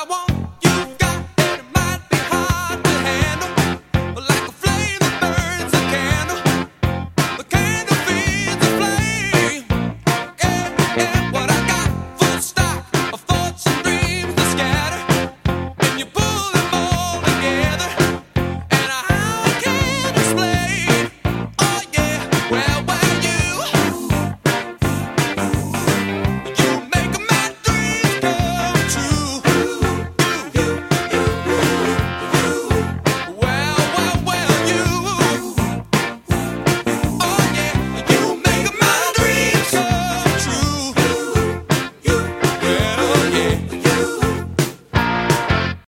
I want.